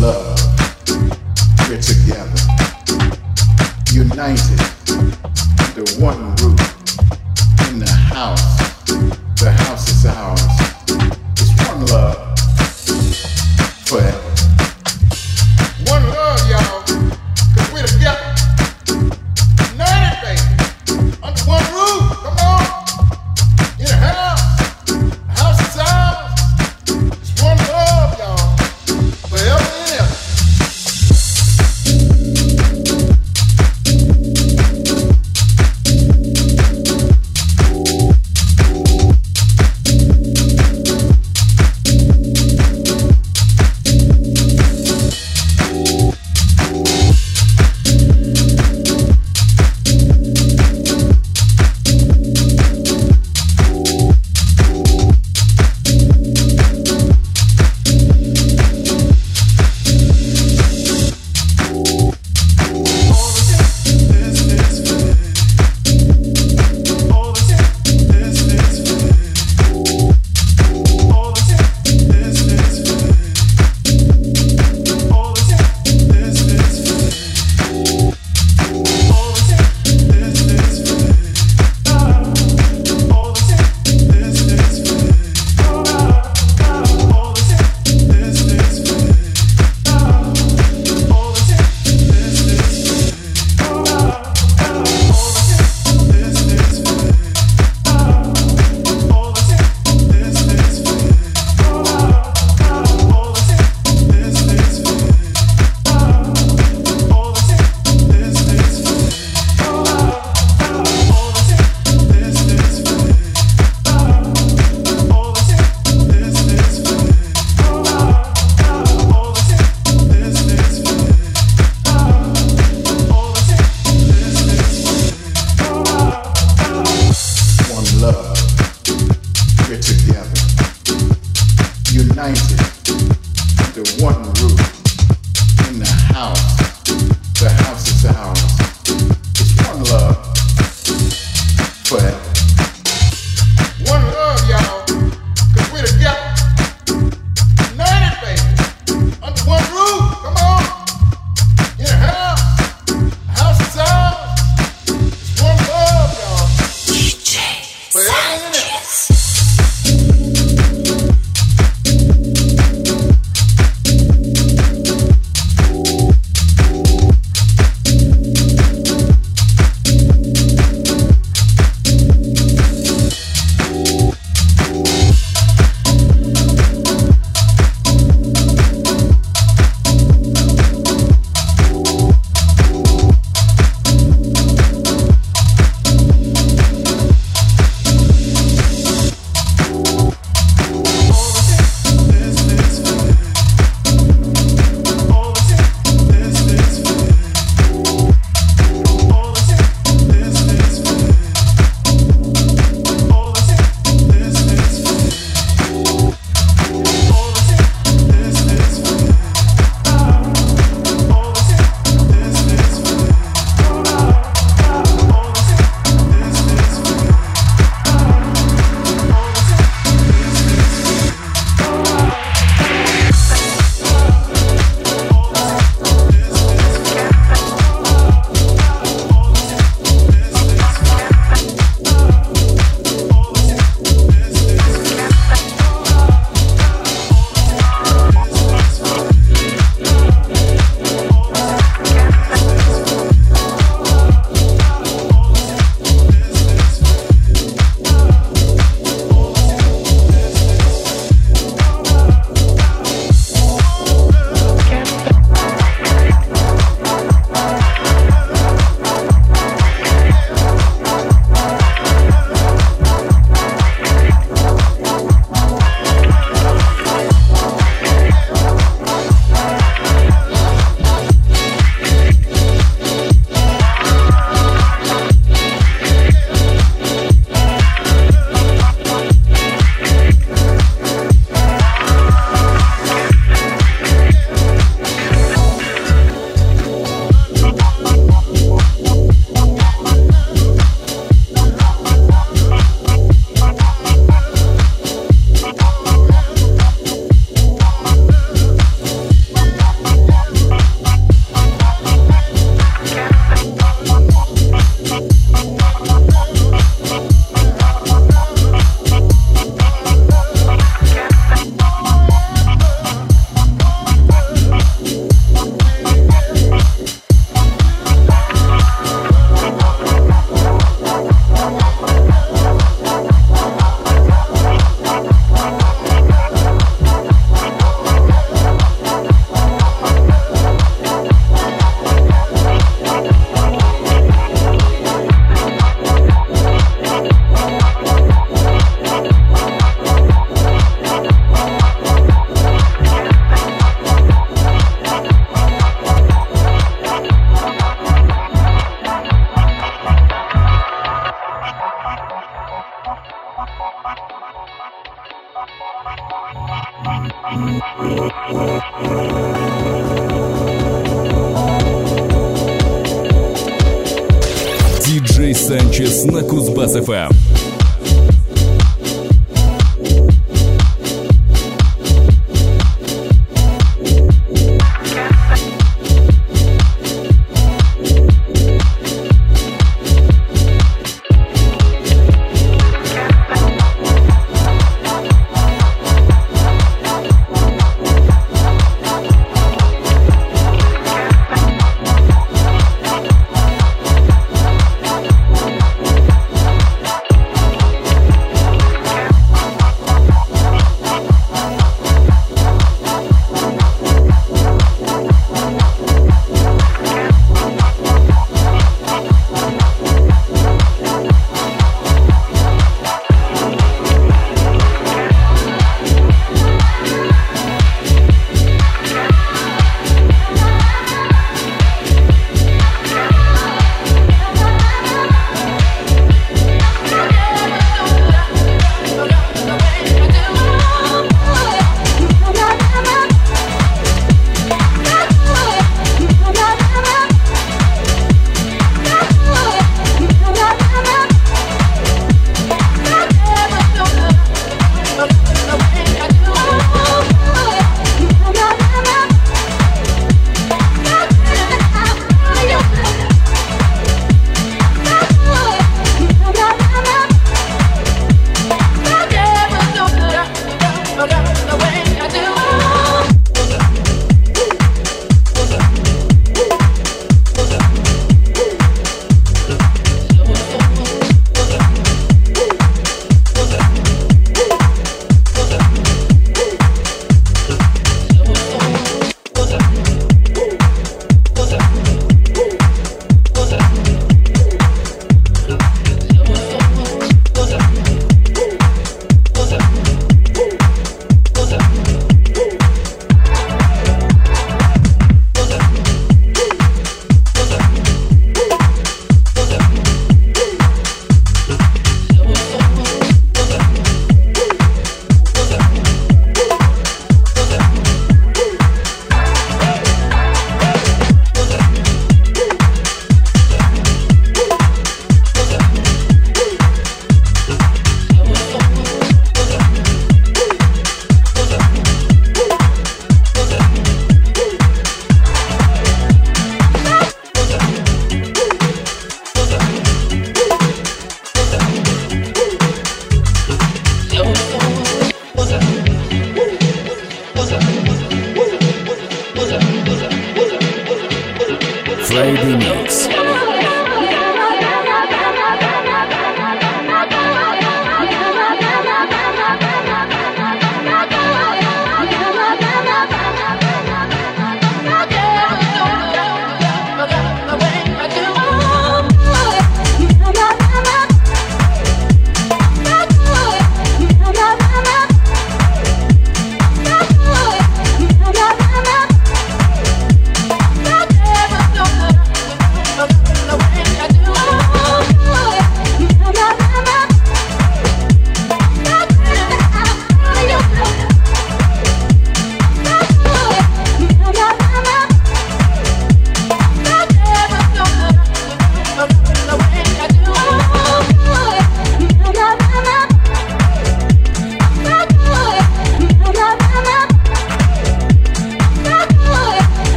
love. We're together, united, the one.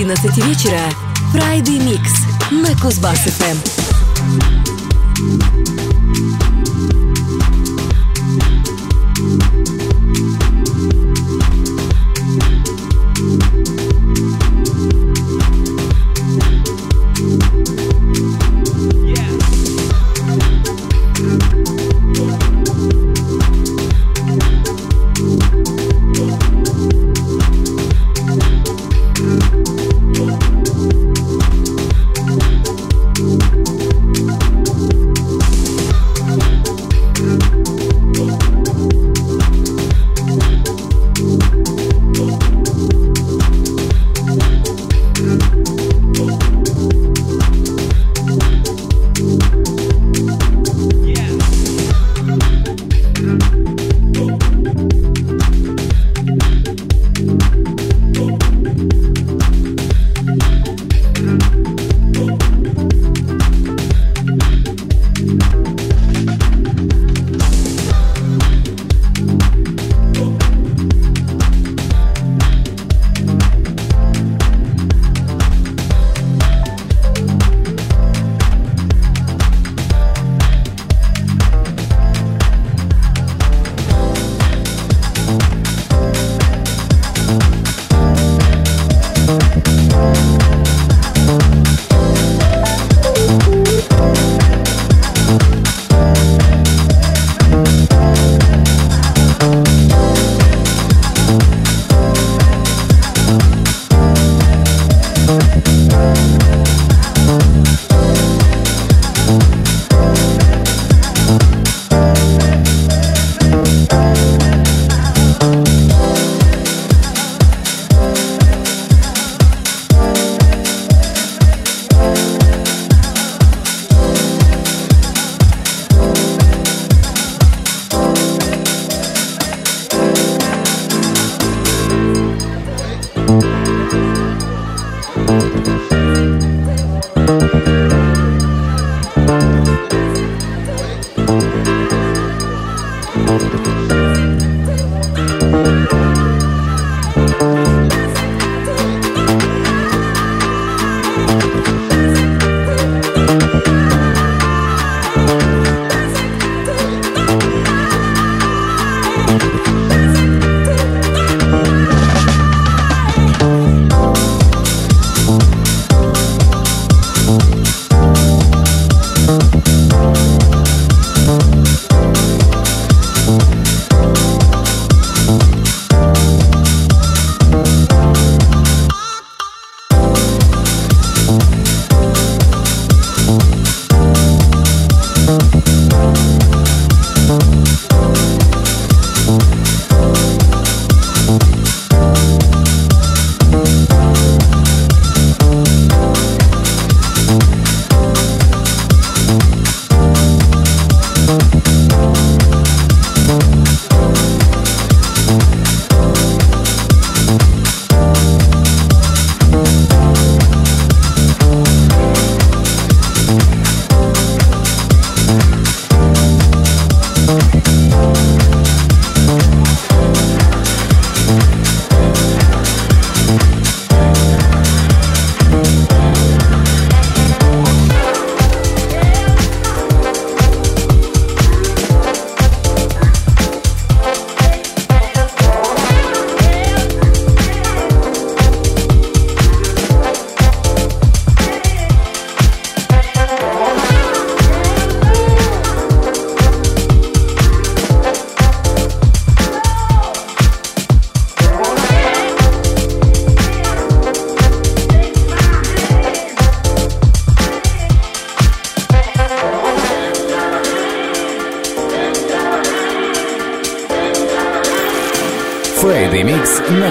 11 вечера Friday Mix на Кузбасс-ФМ.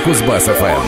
Кузбасс-ФМ.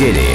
Недели.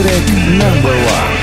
Number one.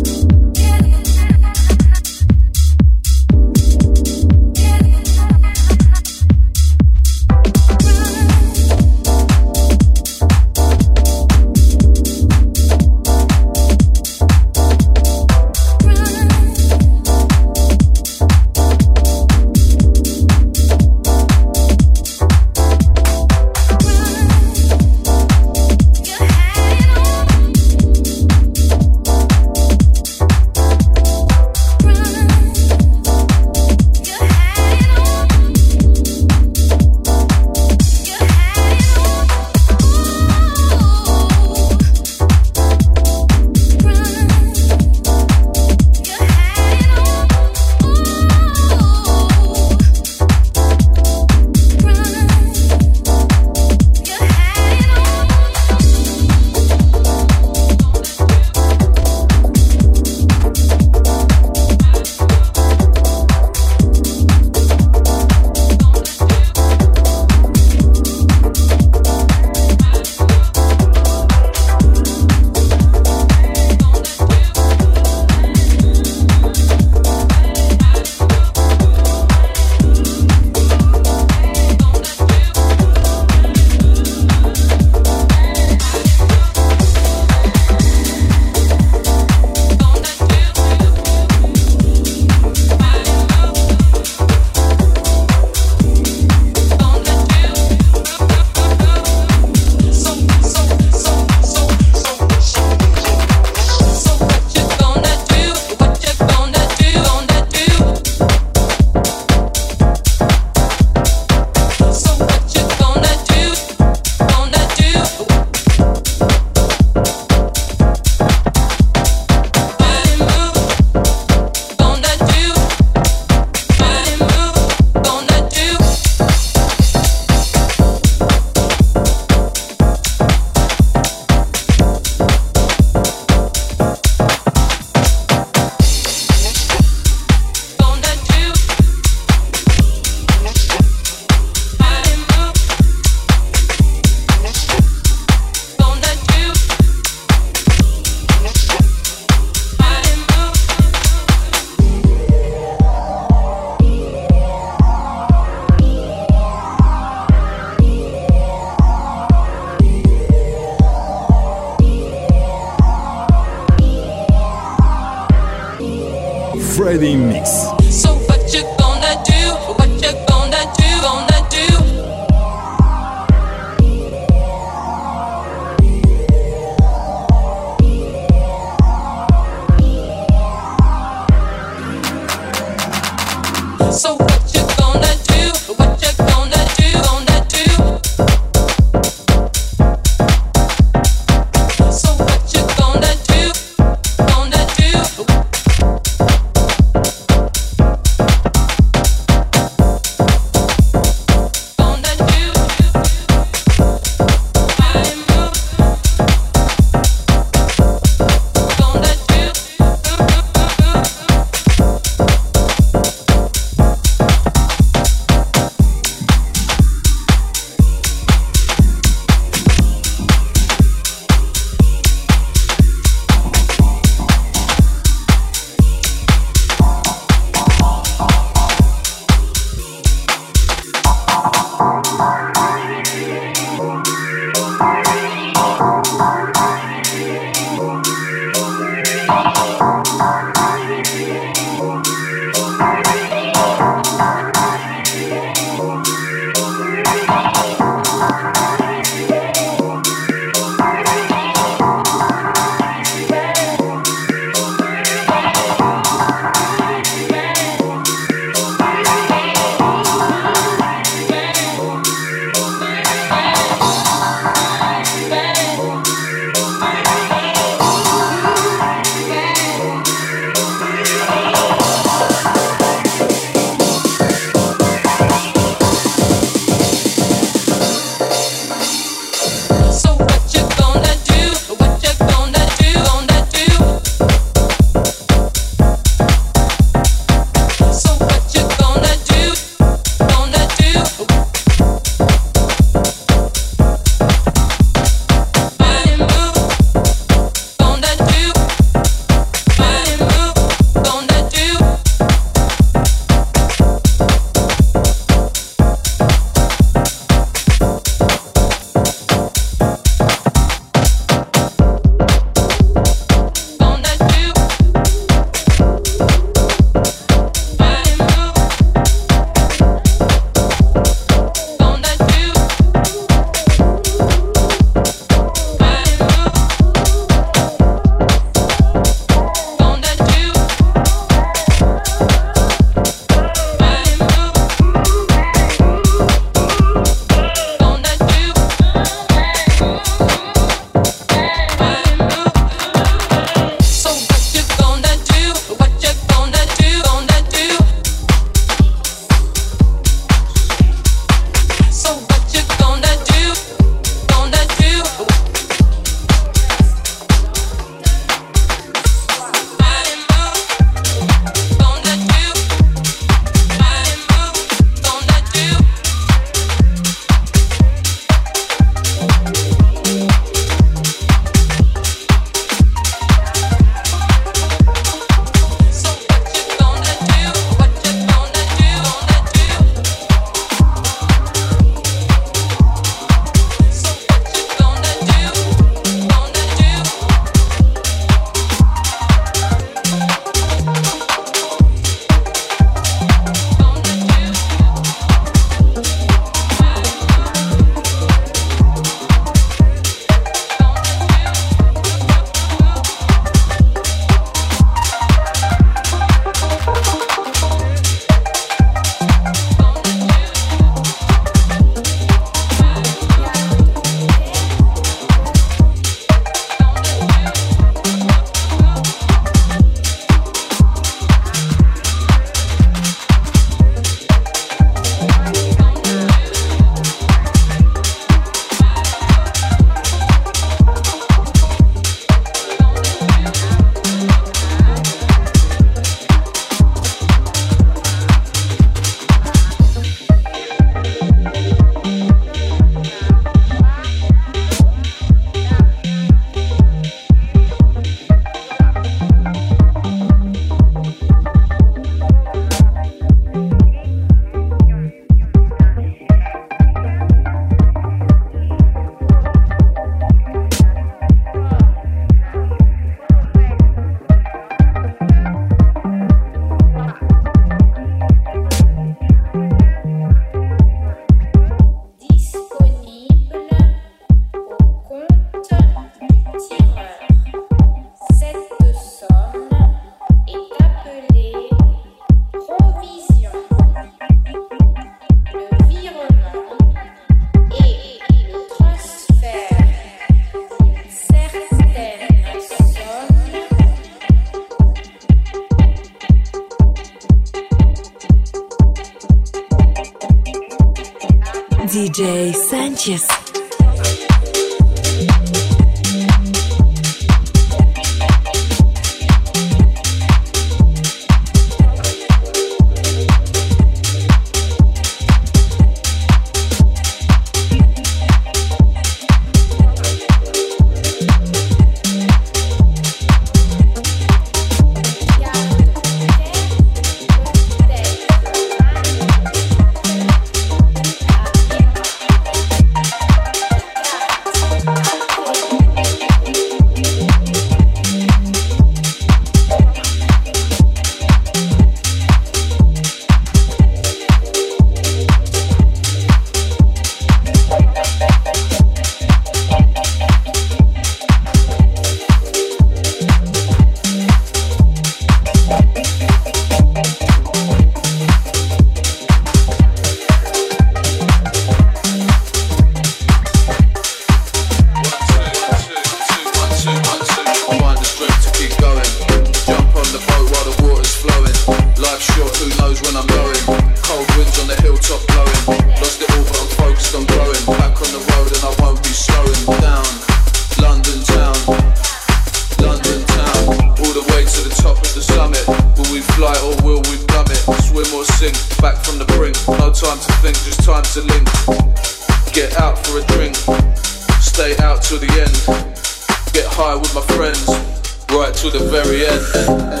to the very end.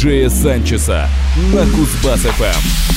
Диджея Санчеса на Кузбасс-ФМ.